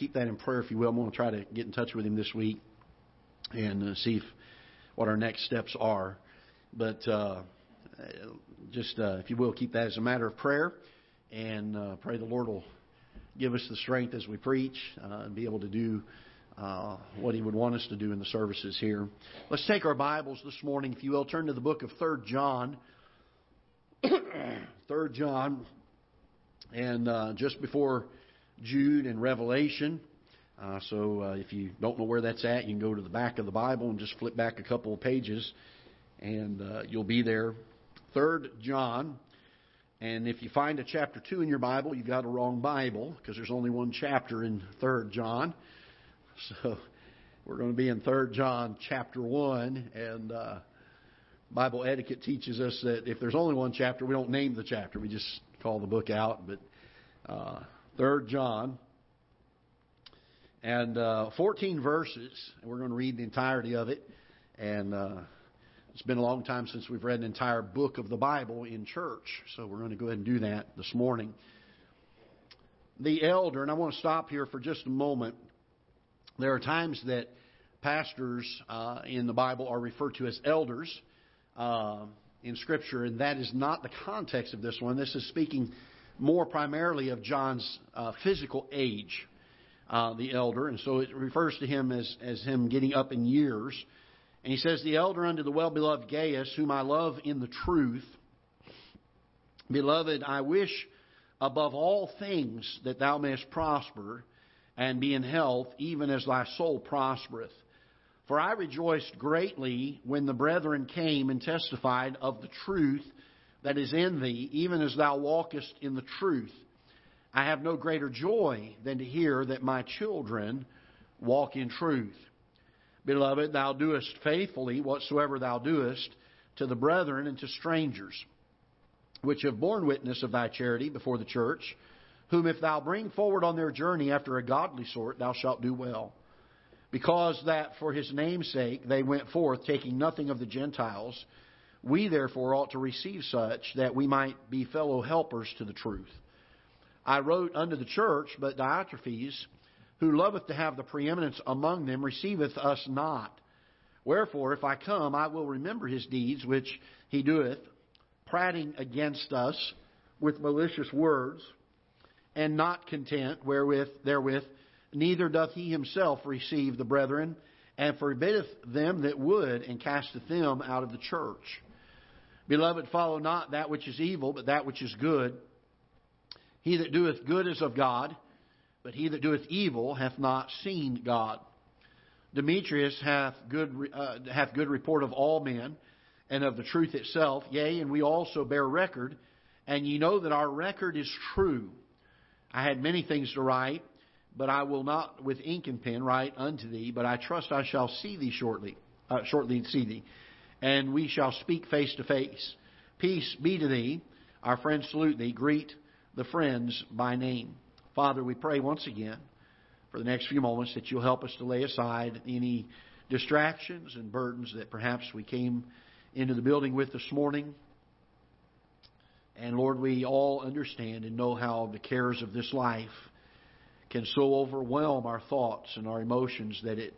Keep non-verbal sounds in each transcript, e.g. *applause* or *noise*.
keep that in prayer if you will. I'm going to try to get in touch with him this week and uh, see if, what our next steps are. But uh, just, uh, if you will, keep that as a matter of prayer and uh, pray the Lord will give us the strength as we preach uh, and be able to do uh, what He would want us to do in the services here. Let's take our Bibles this morning, if you will. Turn to the book of Third John. *coughs* Third John, and uh, just before Jude and Revelation. Uh, so uh, if you don't know where that's at, you can go to the back of the Bible and just flip back a couple of pages, and uh, you'll be there. Third John. And if you find a chapter 2 in your Bible, you've got a wrong Bible because there's only one chapter in 3rd John. *laughs* So we're going to be in 3rd John chapter 1. And uh, Bible etiquette teaches us that if there's only one chapter, we don't name the chapter. We just call the book out. But 3rd John. And uh, 14 verses. And we're going to read the entirety of it. And uh, it's been a long time since we've read an entire book of the Bible in church, so we're going to go ahead and do that this morning. The elder, and I want to stop here for just a moment. There are times that pastors uh, in the Bible are referred to as elders uh, in Scripture, and that is not the context of this one. This is speaking more primarily of John's uh, physical age, uh, the elder, and so it refers to him as, as him getting up in years. And he says, The elder unto the well beloved Gaius, whom I love in the truth. Beloved, I wish above all things that thou mayest prosper and be in health, even as thy soul prospereth. For I rejoiced greatly when the brethren came and testified of the truth that is in thee, even as thou walkest in the truth. I have no greater joy than to hear that my children walk in truth. Beloved, thou doest faithfully whatsoever thou doest to the brethren and to strangers, which have borne witness of thy charity before the church, whom if thou bring forward on their journey after a godly sort, thou shalt do well. Because that for his name's sake they went forth, taking nothing of the Gentiles, we therefore ought to receive such, that we might be fellow helpers to the truth. I wrote unto the church, but Diotrephes, who loveth to have the preeminence among them, receiveth us not. Wherefore, if I come, I will remember his deeds which he doeth, prating against us with malicious words, and not content wherewith therewith, neither doth he himself receive the brethren, and forbiddeth them that would, and casteth them out of the church. Beloved, follow not that which is evil, but that which is good. He that doeth good is of God but he that doeth evil hath not seen God. Demetrius hath good, uh, hath good report of all men, and of the truth itself. Yea, and we also bear record, and ye know that our record is true. I had many things to write, but I will not with ink and pen write unto thee, but I trust I shall see thee shortly, uh, shortly see thee, and we shall speak face to face. Peace be to thee. Our friends salute thee. Greet the friends by name. Father, we pray once again for the next few moments that you'll help us to lay aside any distractions and burdens that perhaps we came into the building with this morning. And Lord, we all understand and know how the cares of this life can so overwhelm our thoughts and our emotions that it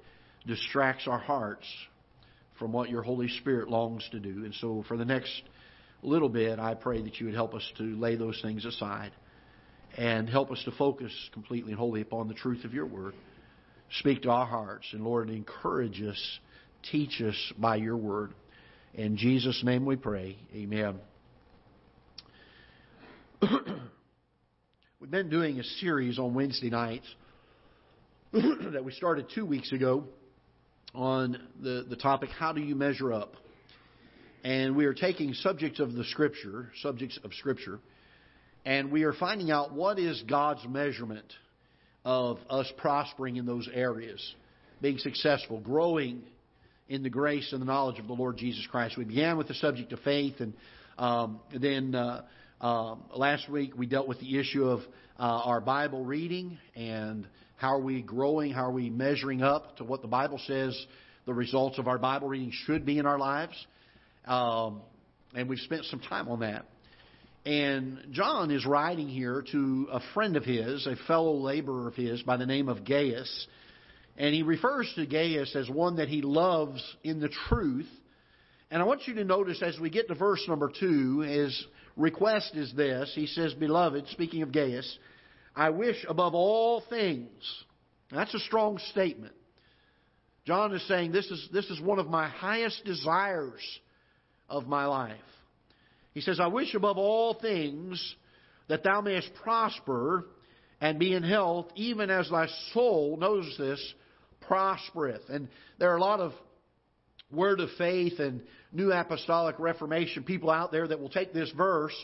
distracts our hearts from what your Holy Spirit longs to do. And so for the next little bit, I pray that you would help us to lay those things aside and help us to focus completely and wholly upon the truth of your word. Speak to our hearts, and Lord, encourage us, teach us by your word. In Jesus' name we pray. Amen. *clears throat* We've been doing a series on Wednesday nights *clears throat* that we started two weeks ago on the, the topic, How Do You Measure Up? And we are taking subjects of the Scripture, subjects of Scripture, and we are finding out what is God's measurement of us prospering in those areas, being successful, growing in the grace and the knowledge of the Lord Jesus Christ. We began with the subject of faith, and um, then uh, um, last week we dealt with the issue of uh, our Bible reading and how are we growing, how are we measuring up to what the Bible says the results of our Bible reading should be in our lives. Um, and we've spent some time on that. And John is writing here to a friend of his, a fellow laborer of his by the name of Gaius. And he refers to Gaius as one that he loves in the truth. And I want you to notice as we get to verse number two, his request is this. He says, Beloved, speaking of Gaius, I wish above all things. That's a strong statement. John is saying, This is, this is one of my highest desires of my life. He says, I wish above all things that thou mayest prosper and be in health, even as thy soul, knows this, prospereth. And there are a lot of word of faith and new apostolic reformation people out there that will take this verse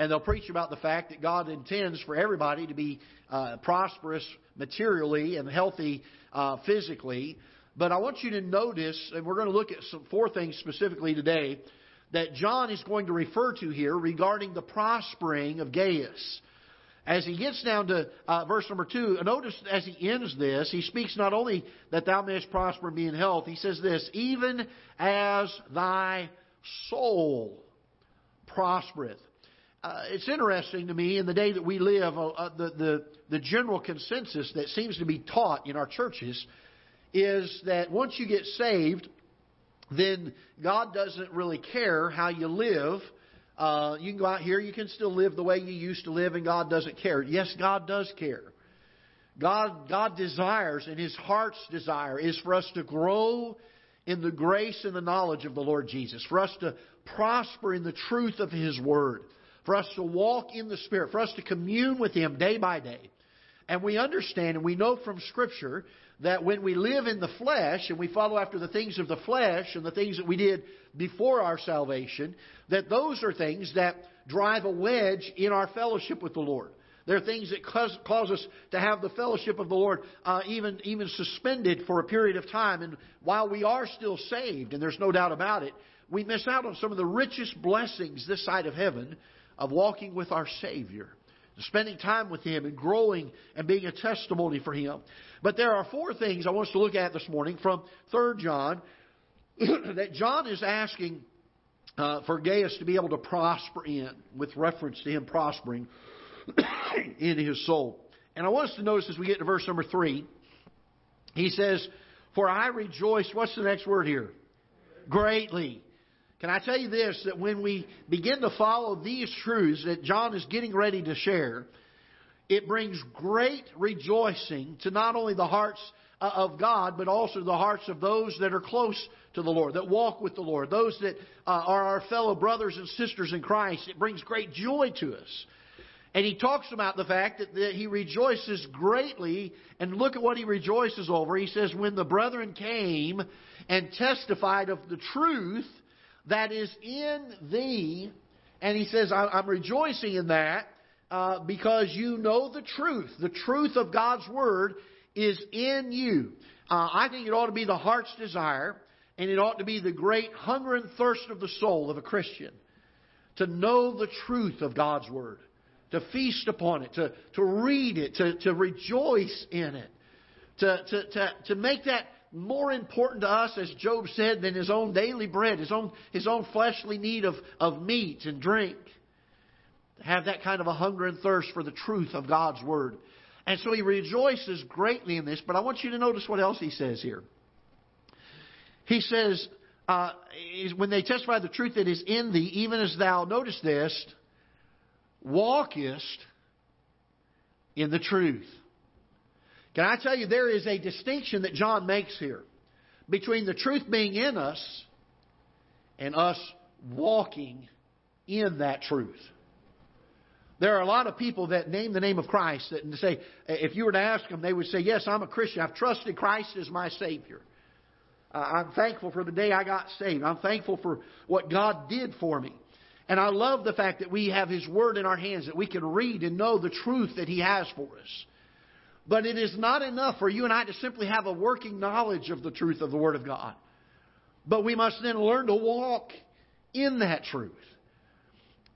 and they'll preach about the fact that God intends for everybody to be uh, prosperous materially and healthy uh, physically. But I want you to notice, and we're going to look at some four things specifically today that John is going to refer to here regarding the prospering of Gaius. As he gets down to uh, verse number two, notice as he ends this, he speaks not only that thou mayest prosper and be in health, he says this, even as thy soul prospereth. Uh, it's interesting to me in the day that we live, uh, uh, the, the, the general consensus that seems to be taught in our churches is that once you get saved, then God doesn't really care how you live. Uh, you can go out here, you can still live the way you used to live, and God doesn't care. Yes, God does care. God, God desires, and His heart's desire is for us to grow in the grace and the knowledge of the Lord Jesus, for us to prosper in the truth of His Word, for us to walk in the Spirit, for us to commune with Him day by day. And we understand and we know from Scripture that when we live in the flesh and we follow after the things of the flesh and the things that we did before our salvation, that those are things that drive a wedge in our fellowship with the Lord. They're things that cause, cause us to have the fellowship of the Lord uh, even, even suspended for a period of time. And while we are still saved, and there's no doubt about it, we miss out on some of the richest blessings this side of heaven of walking with our Savior spending time with Him and growing and being a testimony for Him. But there are four things I want us to look at this morning from 3 John *clears throat* that John is asking uh, for Gaius to be able to prosper in, with reference to him prospering *clears throat* in his soul. And I want us to notice as we get to verse number 3, he says, For I rejoice, what's the next word here? Greatly. Can I tell you this, that when we begin to follow these truths that John is getting ready to share, it brings great rejoicing to not only the hearts uh, of God, but also the hearts of those that are close to the Lord, that walk with the Lord, those that uh, are our fellow brothers and sisters in Christ. It brings great joy to us. And he talks about the fact that, that he rejoices greatly, and look at what he rejoices over. He says, When the brethren came and testified of the truth that is in thee, and he says, I'm rejoicing in that uh, because you know the truth. The truth of God's Word is in you. Uh, I think it ought to be the heart's desire, and it ought to be the great hunger and thirst of the soul of a Christian to know the truth of God's Word, to feast upon it, to, to read it, to, to rejoice in it, to, to, to, to make that more important to us, as Job said, than his own daily bread, his own, his own fleshly need of, of meat and drink To have that kind of a hunger and thirst for the truth of God's Word. And so he rejoices greatly in this, but I want you to notice what else he says here. He says, uh, when they testify the truth that is in thee, even as thou, notice this, walkest in the truth. Can I tell you, there is a distinction that John makes here between the truth being in us and us walking in that truth. There are a lot of people that name the name of Christ and say, if you were to ask them, they would say, Yes, I'm a Christian. I've trusted Christ as my Savior. I'm thankful for the day I got saved. I'm thankful for what God did for me. And I love the fact that we have His Word in our hands, that we can read and know the truth that He has for us. But it is not enough for you and I to simply have a working knowledge of the truth of the Word of God. But we must then learn to walk in that truth.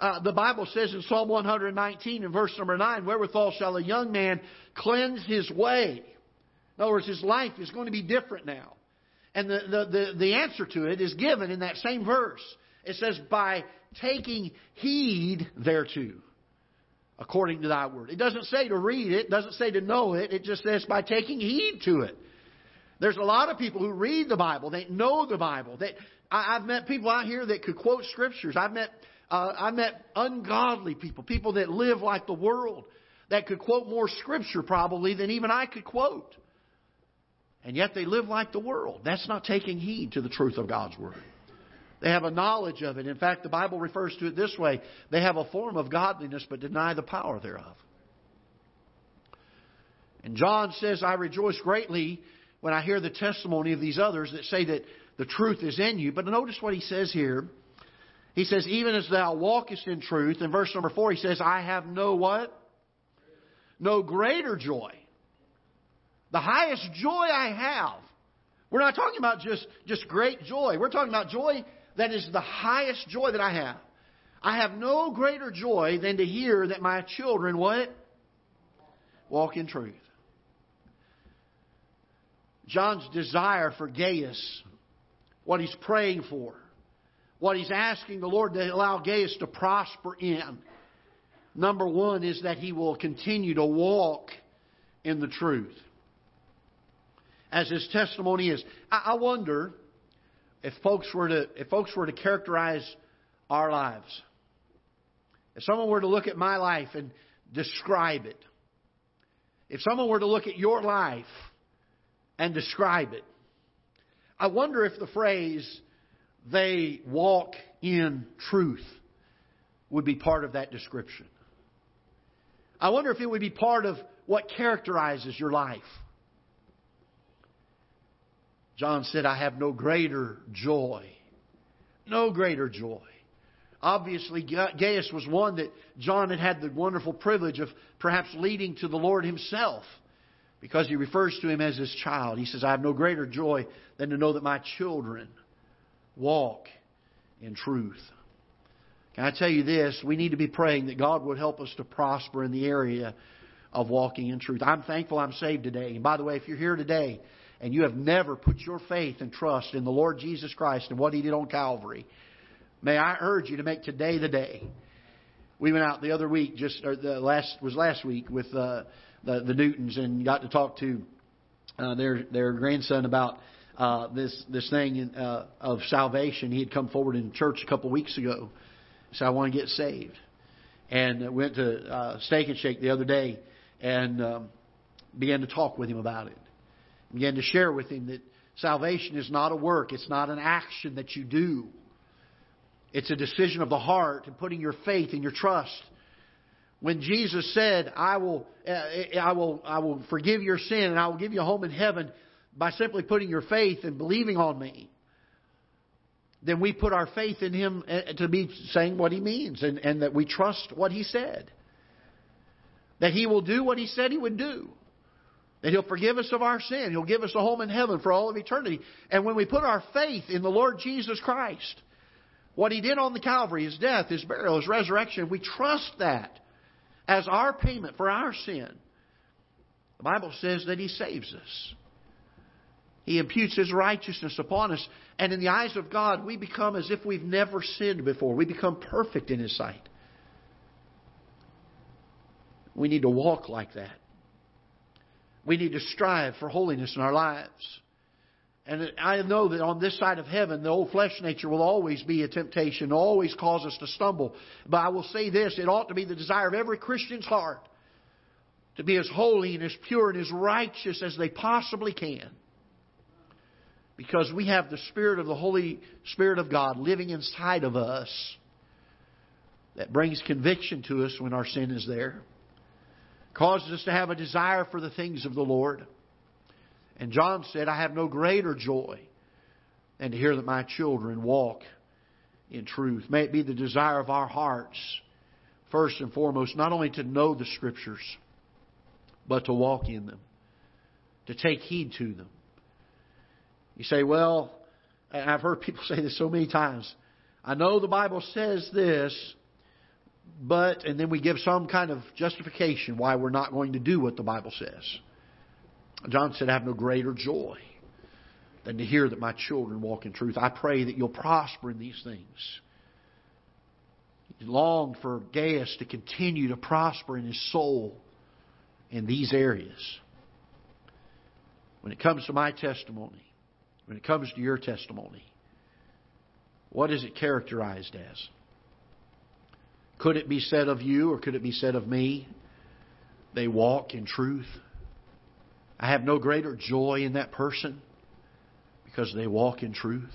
Uh, the Bible says in Psalm 119 in verse number 9, Wherewithal shall a young man cleanse his way? In other words, his life is going to be different now. And the, the, the, the answer to it is given in that same verse. It says, by taking heed thereto, according to thy word. It doesn't say to read it, doesn't say to know it, it just says by taking heed to it. There's a lot of people who read the Bible, they know the Bible. They, I, have met people out here that could quote scriptures. I've met, uh, I met ungodly people, people that live like the world, that could quote more scripture probably than even I could quote. And yet they live like the world. That's not taking heed to the truth of God's Word. They have a knowledge of it. In fact, the Bible refers to it this way they have a form of godliness but deny the power thereof. And John says, I rejoice greatly when I hear the testimony of these others that say that the truth is in you. But notice what he says here. He says, Even as thou walkest in truth. In verse number four, he says, I have no what? No greater joy. The highest joy I have. We're not talking about just, just great joy. We're talking about joy that is the highest joy that I have. I have no greater joy than to hear that my children what? Walk in truth. John's desire for Gaius, what he's praying for, what he's asking the Lord to allow Gaius to prosper in, number one is that he will continue to walk in the truth. As his testimony is. I wonder if folks were to, if folks were to characterize our lives, if someone were to look at my life and describe it, if someone were to look at your life and describe it, I wonder if the phrase, they walk in truth, would be part of that description. I wonder if it would be part of what characterizes your life. John said, I have no greater joy. No greater joy. Obviously, Gaius was one that John had had the wonderful privilege of perhaps leading to the Lord himself because he refers to him as his child. He says, I have no greater joy than to know that my children walk in truth. Can I tell you this? We need to be praying that God would help us to prosper in the area of walking in truth. I'm thankful I'm saved today. And by the way, if you're here today and you have never put your faith and trust in the Lord Jesus Christ and what He did on Calvary, may I urge you to make today the day. We went out the other week, just or the last was last week with uh, the the Newtons, and got to talk to uh, their their grandson about uh, this this thing in, uh, of salvation. He had come forward in church a couple weeks ago, so I want to get saved, and went to uh, Steak and Shake the other day and um, began to talk with him about it began to share with him that salvation is not a work, it's not an action that you do. It's a decision of the heart and putting your faith and your trust. When Jesus said, I will, uh, I will, I will forgive your sin and I will give you a home in heaven by simply putting your faith and believing on me, then we put our faith in Him uh, to be saying what He means and, and that we trust what He said. That He will do what He said He would do. That He'll forgive us of our sin. He'll give us a home in heaven for all of eternity. And when we put our faith in the Lord Jesus Christ, what He did on the Calvary, His death, His burial, His resurrection, we trust that as our payment for our sin. The Bible says that He saves us. He imputes His righteousness upon us. And in the eyes of God, we become as if we've never sinned before. We become perfect in His sight. We need to walk like that. We need to strive for holiness in our lives. And I know that on this side of heaven, the old flesh nature will always be a temptation, always cause us to stumble. But I will say this it ought to be the desire of every Christian's heart to be as holy and as pure and as righteous as they possibly can. Because we have the Spirit of the Holy Spirit of God living inside of us that brings conviction to us when our sin is there causes us to have a desire for the things of the Lord. And John said, I have no greater joy than to hear that my children walk in truth. May it be the desire of our hearts, first and foremost, not only to know the Scriptures, but to walk in them, to take heed to them. You say, well, I've heard people *laughs* say this so many times. I know the Bible says this, but, and then we give some kind of justification why we're not going to do what the Bible says. John said, I have no greater joy than to hear that my children walk in truth. I pray that you'll prosper in these things. He longed for Gaius to continue to prosper in his soul in these areas. When it comes to my testimony, when it comes to your testimony, what is it characterized as? Could it be said of you or could it be said of me? They walk in truth. I have no greater joy in that person because they walk in truth.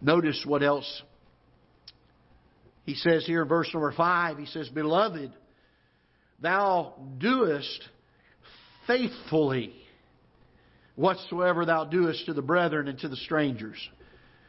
Notice what else he says here in verse number 5. He says, Beloved, thou doest faithfully whatsoever thou doest to the brethren and to the strangers,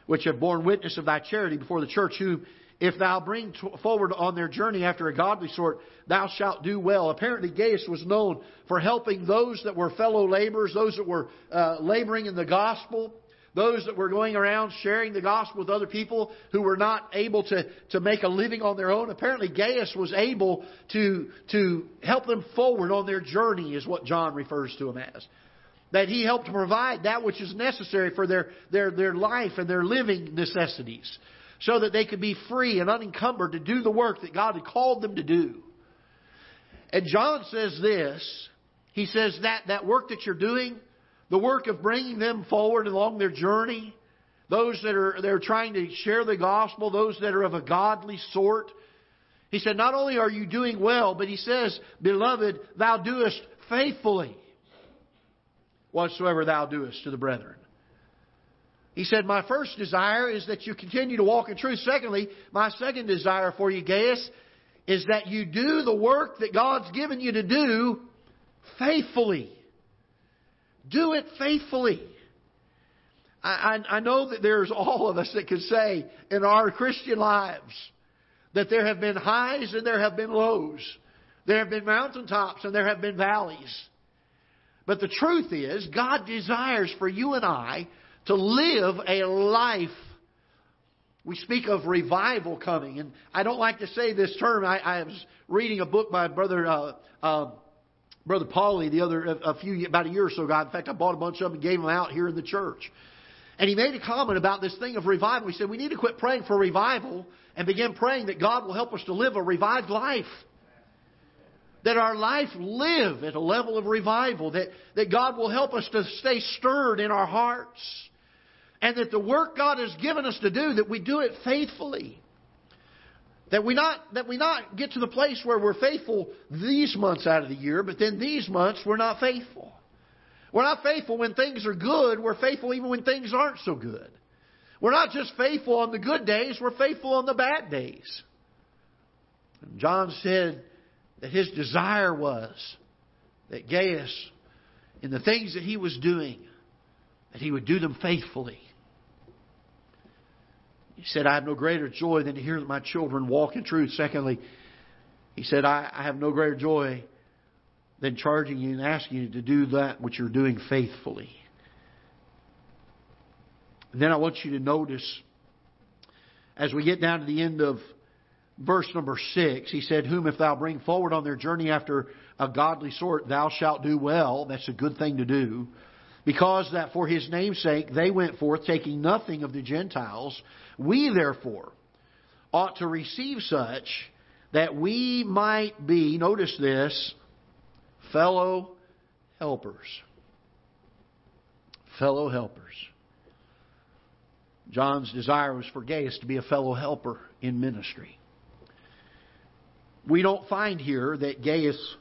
which have borne witness of thy charity before the church, who, if thou bring forward on their journey after a godly sort, thou shalt do well. Apparently, Gaius was known for helping those that were fellow laborers, those that were uh, laboring in the gospel, those that were going around sharing the gospel with other people who were not able to, to make a living on their own. Apparently, Gaius was able to, to help them forward on their journey, is what John refers to him as that he helped provide that which is necessary for their, their, their life and their living necessities so that they could be free and unencumbered to do the work that God had called them to do. And John says this. He says that that work that you're doing, the work of bringing them forward along their journey, those that are they're trying to share the gospel, those that are of a godly sort. He said, not only are you doing well, but he says, beloved, thou doest faithfully whatsoever thou doest to the brethren. He said, My first desire is that you continue to walk in truth. Secondly, my second desire for you, Gaius, is that you do the work that God's given you to do faithfully. Do it faithfully. I, I, I know that there's all of us that can say in our Christian lives that there have been highs and there have been lows. There have been mountaintops and there have been valleys. But the truth is, God desires for you and I to live a life. We speak of revival coming, and I don't like to say this term. I, I was reading a book by brother uh, uh, brother Paulie the other a few about a year or so ago. In fact, I bought a bunch of them and gave them out here in the church. And he made a comment about this thing of revival. He said we need to quit praying for revival and begin praying that God will help us to live a revived life that our life live at a level of revival, that, that God will help us to stay stirred in our hearts, and that the work God has given us to do, that we do it faithfully. That we not that we not get to the place where we're faithful these months out of the year, but then these months we're not faithful. We're not faithful when things are good, we're faithful even when things aren't so good. We're not just faithful on the good days, we're faithful on the bad days. And John said, that his desire was that Gaius, in the things that he was doing, that he would do them faithfully. He said, I have no greater joy than to hear that my children walk in truth. Secondly, he said, I, I have no greater joy than charging you and asking you to do that which you're doing faithfully. And then I want you to notice, as we get down to the end of verse number six, he said, Whom if thou bring forward on their journey after a godly sort, thou shalt do well. That's a good thing to do. Because that for his name's sake they went forth taking nothing of the Gentiles, we therefore ought to receive such that we might be, notice this, fellow helpers. Fellow helpers. John's desire was for Gaius to be a fellow helper in ministry we don't find here that Gaius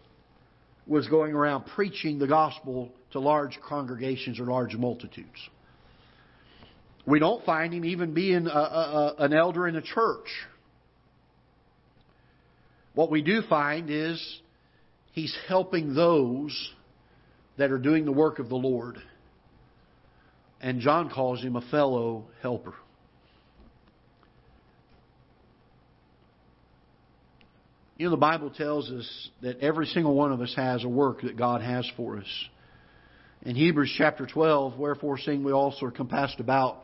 was going around preaching the gospel to large congregations or large multitudes. We don't find him even being a, a, a, an elder in a church. What we do find is he's helping those that are doing the work of the Lord. And John calls him a fellow helper. You know, the Bible tells us that every single one of us has a work that God has for us. In Hebrews chapter 12, wherefore seeing we also are compassed about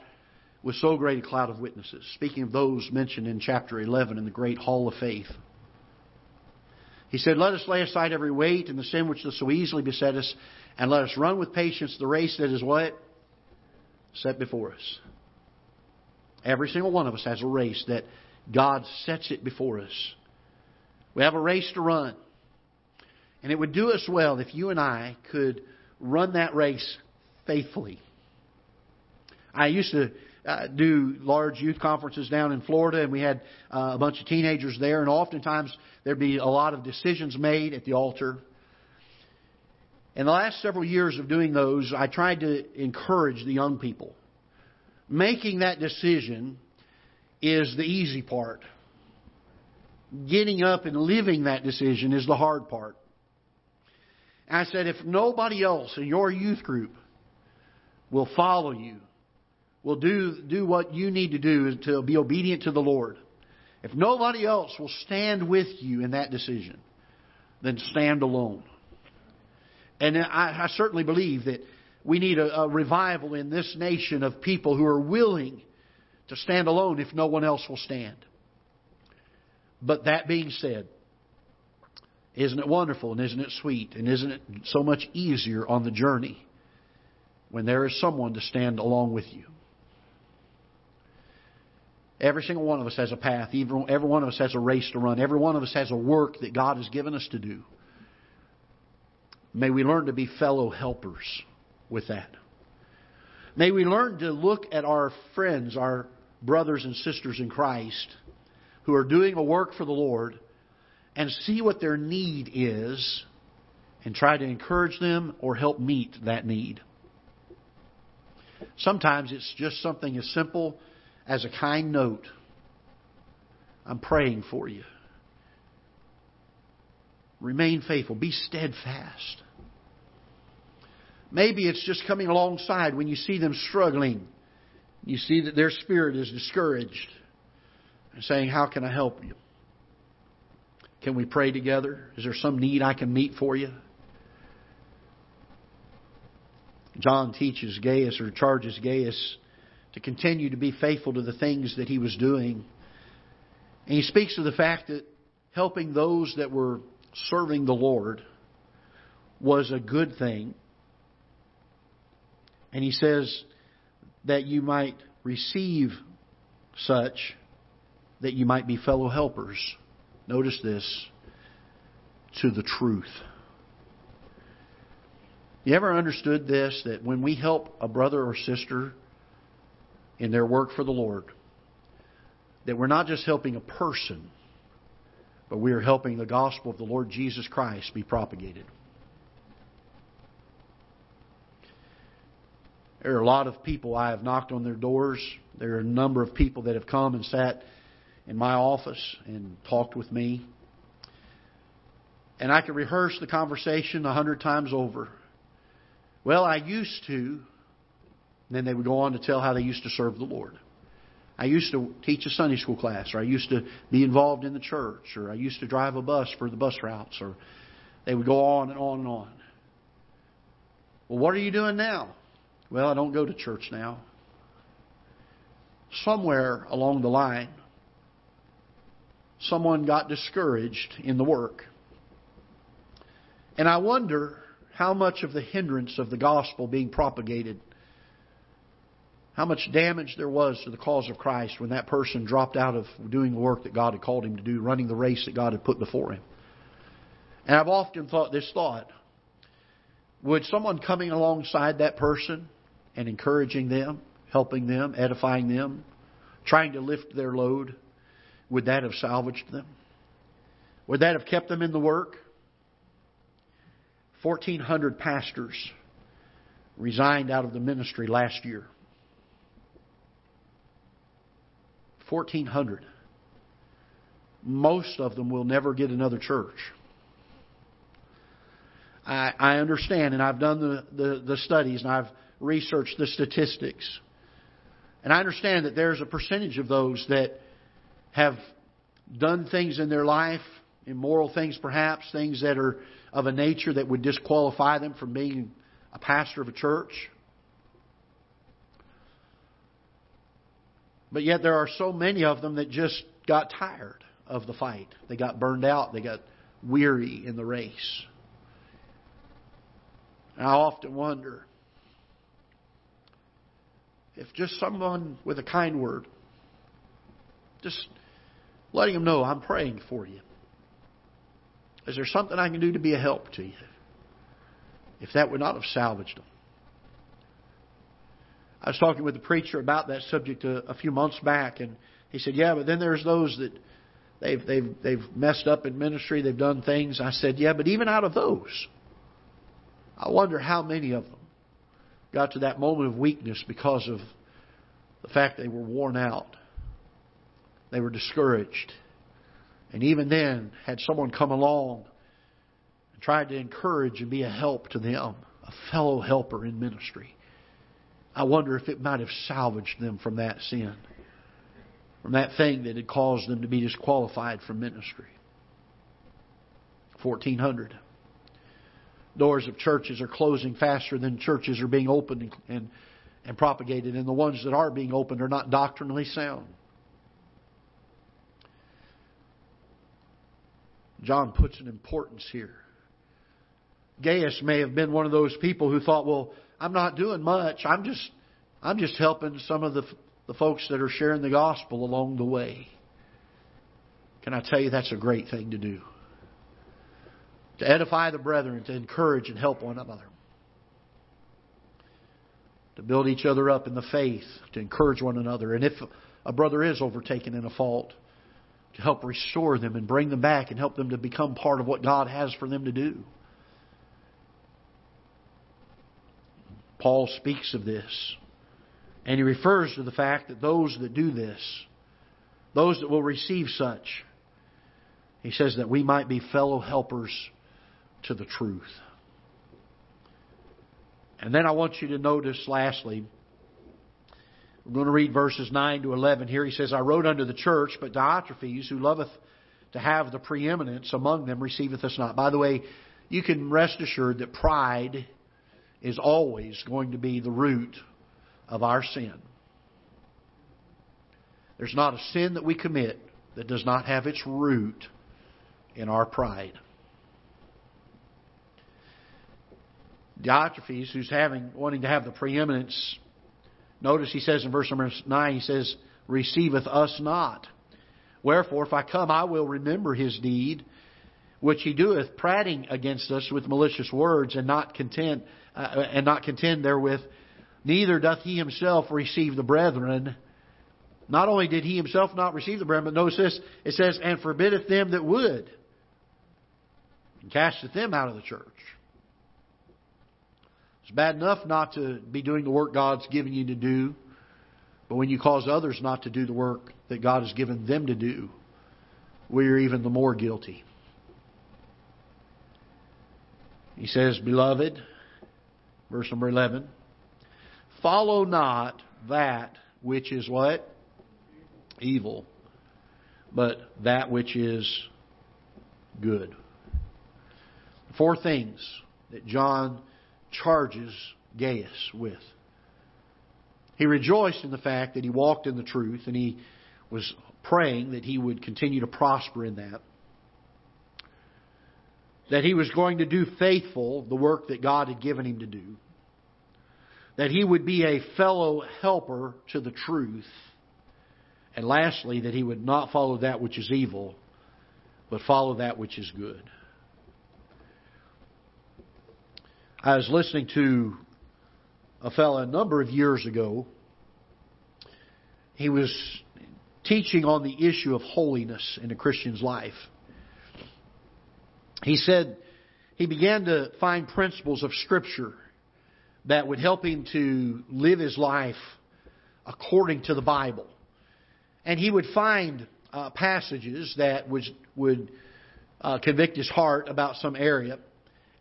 with so great a cloud of witnesses. Speaking of those mentioned in chapter 11 in the great hall of faith. He said, Let us lay aside every weight and the sin which does so easily beset us, and let us run with patience the race that is what? Set before us. Every single one of us has a race that God sets it before us. We have a race to run. And it would do us well if you and I could run that race faithfully. I used to uh, do large youth conferences down in Florida, and we had uh, a bunch of teenagers there, and oftentimes there'd be a lot of decisions made at the altar. In the last several years of doing those, I tried to encourage the young people. Making that decision is the easy part. Getting up and living that decision is the hard part. I said, if nobody else in your youth group will follow you, will do, do what you need to do to be obedient to the Lord, if nobody else will stand with you in that decision, then stand alone. And I, I certainly believe that we need a, a revival in this nation of people who are willing to stand alone if no one else will stand. But that being said, isn't it wonderful and isn't it sweet and isn't it so much easier on the journey when there is someone to stand along with you? Every single one of us has a path. Every one of us has a race to run. Every one of us has a work that God has given us to do. May we learn to be fellow helpers with that. May we learn to look at our friends, our brothers and sisters in Christ, who are doing a work for the Lord, and see what their need is and try to encourage them or help meet that need. Sometimes it's just something as simple as a kind note. I'm praying for you. Remain faithful. Be steadfast. Maybe it's just coming alongside when you see them struggling. You see that their spirit is discouraged and saying, How can I help you? Can we pray together? Is there some need I can meet for you? John teaches Gaius or charges Gaius to continue to be faithful to the things that he was doing. And he speaks of the fact that helping those that were serving the Lord was a good thing. And he says that you might receive such that you might be fellow helpers. Notice this to the truth. You ever understood this that when we help a brother or sister in their work for the Lord, that we're not just helping a person, but we are helping the gospel of the Lord Jesus Christ be propagated. There are a lot of people I have knocked on their doors. There are a number of people that have come and sat in my office and talked with me. And I could rehearse the conversation a hundred times over. Well, I used to. Then they would go on to tell how they used to serve the Lord. I used to teach a Sunday school class, or I used to be involved in the church, or I used to drive a bus for the bus routes, or they would go on and on and on. Well, what are you doing now? Well, I don't go to church now. Somewhere along the line, someone got discouraged in the work. And I wonder how much of the hindrance of the gospel being propagated how much damage there was to the cause of Christ when that person dropped out of doing the work that God had called him to do, running the race that God had put before him. And I've often thought this thought would someone coming alongside that person and encouraging them, helping them, edifying them, trying to lift their load, would that have salvaged them? Would that have kept them in the work? 1,400 pastors resigned out of the ministry last year. 1,400. Most of them will never get another church. I, I understand, and I've done the, the, the studies, and I've researched the statistics. And I understand that there's a percentage of those that have done things in their life, immoral things perhaps, things that are of a nature that would disqualify them from being a pastor of a church. But yet there are so many of them that just got tired of the fight. They got burned out. They got weary in the race. And I often wonder if just someone with a kind word, just letting them know I'm praying for you. Is there something I can do to be a help to you? If that would not have salvaged them. I was talking with the preacher about that subject a, a few months back, and he said, "Yeah, but then there's those that they've they've they've messed up in ministry, they've done things." I said, "Yeah, but even out of those, I wonder how many of them got to that moment of weakness because of the fact they were worn out, they were discouraged, and even then had someone come along and tried to encourage and be a help to them, a fellow helper in ministry." I wonder if it might have salvaged them from that sin, from that thing that had caused them to be disqualified from ministry. 1400. Doors of churches are closing faster than churches are being opened and, and, propagated, and the ones that are being opened are not doctrinally sound. John puts an importance here. Gaius may have been one of those people who thought, well, I'm not doing much. I'm just I'm just helping some of the the folks that are sharing the gospel along the way. Can I tell you that's a great thing to do? To edify the brethren, to encourage and help one another. To build each other up in the faith, to encourage one another. And if a brother is overtaken in a fault, to help restore them and bring them back and help them to become part of what God has for them to do. Paul speaks of this. And he refers to the fact that those that do this, those that will receive such, he says that we might be fellow helpers to the truth. And then I want you to notice, lastly, we're going to read verses 9 to 11 here. He says, I wrote unto the church, but Diotrephes, who loveth to have the preeminence among them, receiveth us not. By the way, you can rest assured that pride is always going to be the root of our sin. There's not a sin that we commit that does not have its root in our pride. Diotrephes, who's having wanting to have the preeminence, notice he says in verse number nine, he says, "Receiveth us not." Wherefore, if I come, I will remember his deed, which he doeth, prating against us with malicious words, and not content uh, and not contend therewith, neither doth he himself receive the brethren. Not only did he himself not receive the brethren, but notice this, it says, and forbiddeth them that would, and casteth them out of the church. It's bad enough not to be doing the work God's given you to do, but when you cause others not to do the work that God has given them to do, we are even the more guilty. He says, Beloved, verse number 11. Follow not that which is what? Evil, but that which is good. Four things that John charges Gaius with. He rejoiced in the fact that he walked in the truth and he was praying that he would continue to prosper in that. That he was going to do faithful the work that God had given him to do that he would be a fellow helper to the truth. And lastly, that he would not follow that which is evil, but follow that which is good. I was listening to a fellow a number of years ago. He was teaching on the issue of holiness in a Christian's life. He said he began to find principles of Scripture that would help him to live his life according to the Bible. And he would find uh, passages that would, would uh, convict his heart about some area,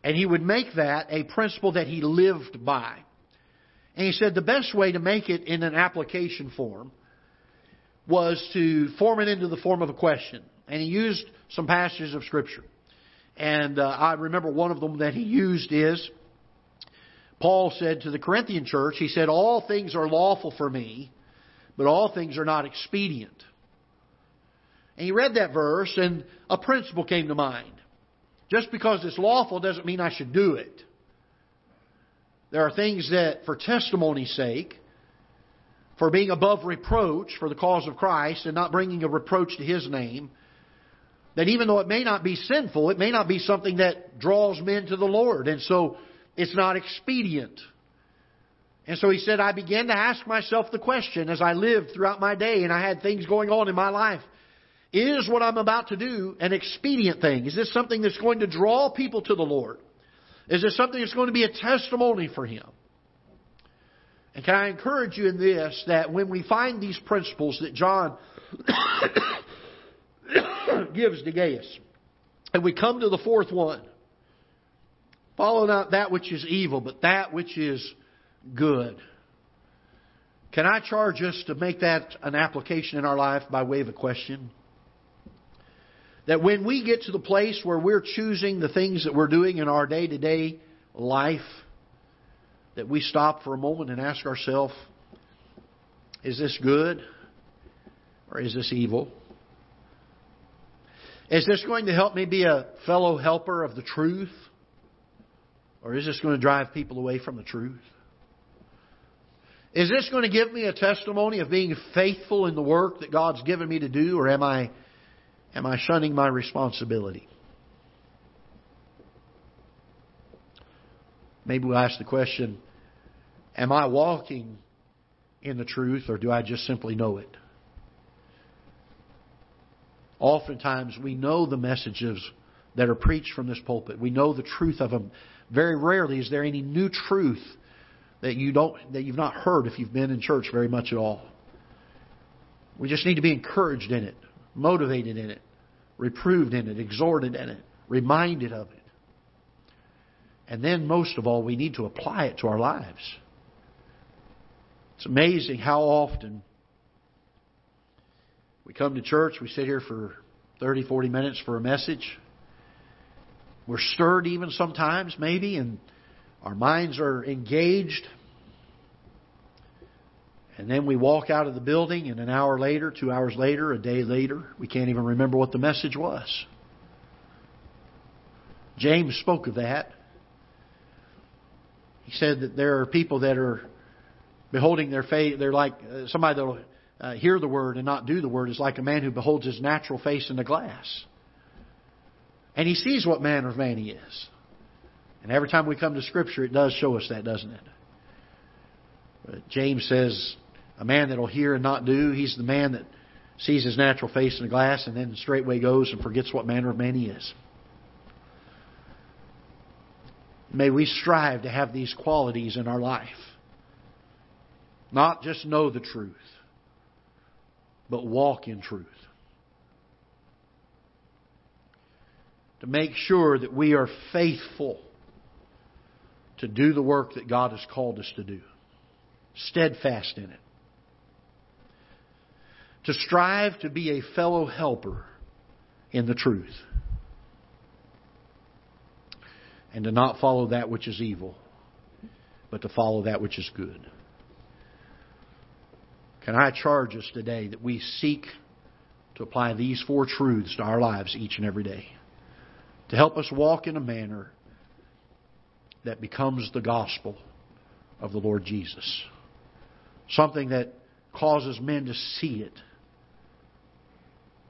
and he would make that a principle that he lived by. And he said the best way to make it in an application form was to form it into the form of a question. And he used some passages of Scripture. And uh, I remember one of them that he used is Paul said to the Corinthian church, he said, All things are lawful for me, but all things are not expedient. And he read that verse, and a principle came to mind. Just because it's lawful doesn't mean I should do it. There are things that, for testimony's sake, for being above reproach for the cause of Christ and not bringing a reproach to His name, that even though it may not be sinful, it may not be something that draws men to the Lord. And so it's not expedient. And so he said, I began to ask myself the question as I lived throughout my day and I had things going on in my life. Is what I'm about to do an expedient thing? Is this something that's going to draw people to the Lord? Is this something that's going to be a testimony for Him? And can I encourage you in this that when we find these principles that John *coughs* *coughs* *coughs* gives to Gaius, and we come to the fourth one, follow not that which is evil, but that which is good. Can I charge us to make that an application in our life by way of a question? That when we get to the place where we're choosing the things that we're doing in our day to day life, that we stop for a moment and ask ourselves, is this good or is this evil? Is this going to help me be a fellow helper of the truth? Or is this going to drive people away from the truth? Is this going to give me a testimony of being faithful in the work that God's given me to do, or am I Am I shunning my responsibility? Maybe we'll ask the question Am I walking in the truth or do I just simply know it? Oftentimes we know the messages that are preached from this pulpit. We know the truth of them. Very rarely is there any new truth that you don't that you've not heard if you've been in church very much at all. We just need to be encouraged in it motivated in it, reproved in it, exhorted in it, reminded of it. And then, most of all, we need to apply it to our lives. It's amazing how often we come to church, we sit here for 30, 40 minutes for a message. We're stirred even sometimes, maybe, and our minds are engaged. And then we walk out of the building, and an hour later, two hours later, a day later, we can't even remember what the message was. James spoke of that. He said that there are people that are beholding their faith. They're like uh, somebody that'll uh, hear the word and not do the word is like a man who beholds his natural face in the glass. And he sees what manner of man he is. And every time we come to Scripture, it does show us that, doesn't it? But James says, a man that'll hear and not do, he's the man that sees his natural face in the glass and then straightway goes and forgets what manner of man he is. May we strive to have these qualities in our life. Not just know the truth, but walk in truth. To make sure that we are faithful to do the work that God has called us to do, steadfast in it to strive to be a fellow helper in the truth and to not follow that which is evil, but to follow that which is good. Can I charge us today that we seek to apply these four truths to our lives each and every day to help us walk in a manner that becomes the gospel of the Lord Jesus? Something that causes men to see it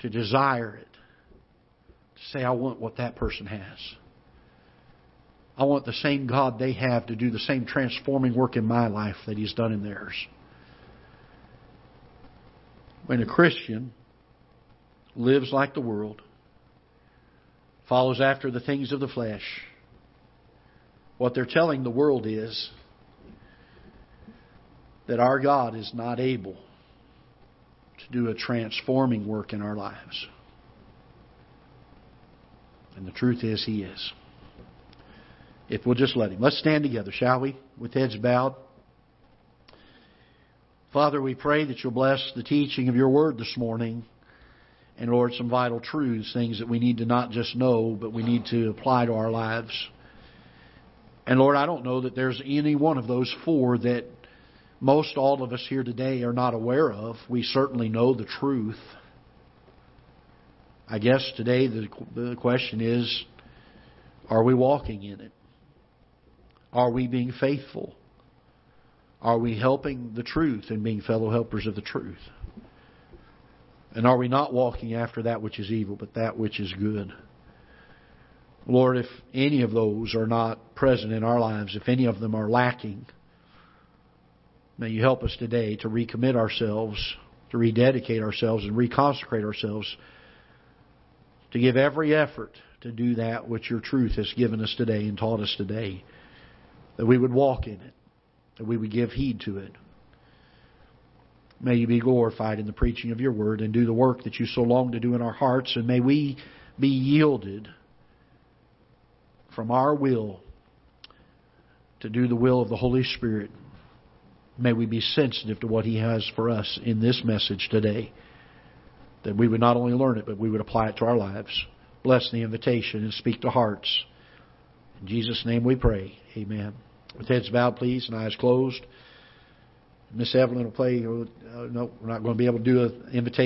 to desire it, to say, I want what that person has. I want the same God they have to do the same transforming work in my life that He's done in theirs. When a Christian lives like the world, follows after the things of the flesh, what they're telling the world is that our God is not able to do a transforming work in our lives. And the truth is, He is. If we'll just let Him. Let's stand together, shall we? With heads bowed. Father, we pray that you'll bless the teaching of your word this morning. And Lord, some vital truths, things that we need to not just know, but we need to apply to our lives. And Lord, I don't know that there's any one of those four that most all of us here today are not aware of. We certainly know the truth. I guess today the, question is are we walking in it? Are we being faithful? Are we helping the truth and being fellow helpers of the truth? And are we not walking after that which is evil, but that which is good? Lord, if any of those are not present in our lives, if any of them are lacking, may you help us today to recommit ourselves, to rededicate ourselves, and reconsecrate ourselves, to give every effort to do that which your truth has given us today and taught us today, that we would walk in it, that we would give heed to it. May you be glorified in the preaching of your word and do the work that you so long to do in our hearts, and may we be yielded from our will to do the will of the Holy Spirit. May we be sensitive to what He has for us in this message today. That we would not only learn it, but we would apply it to our lives. Bless the invitation and speak to hearts. In Jesus' name we pray. Amen. With heads bowed, please, and eyes closed. Miss Evelyn will play. Uh, no, we're not going to be able to do an invitation.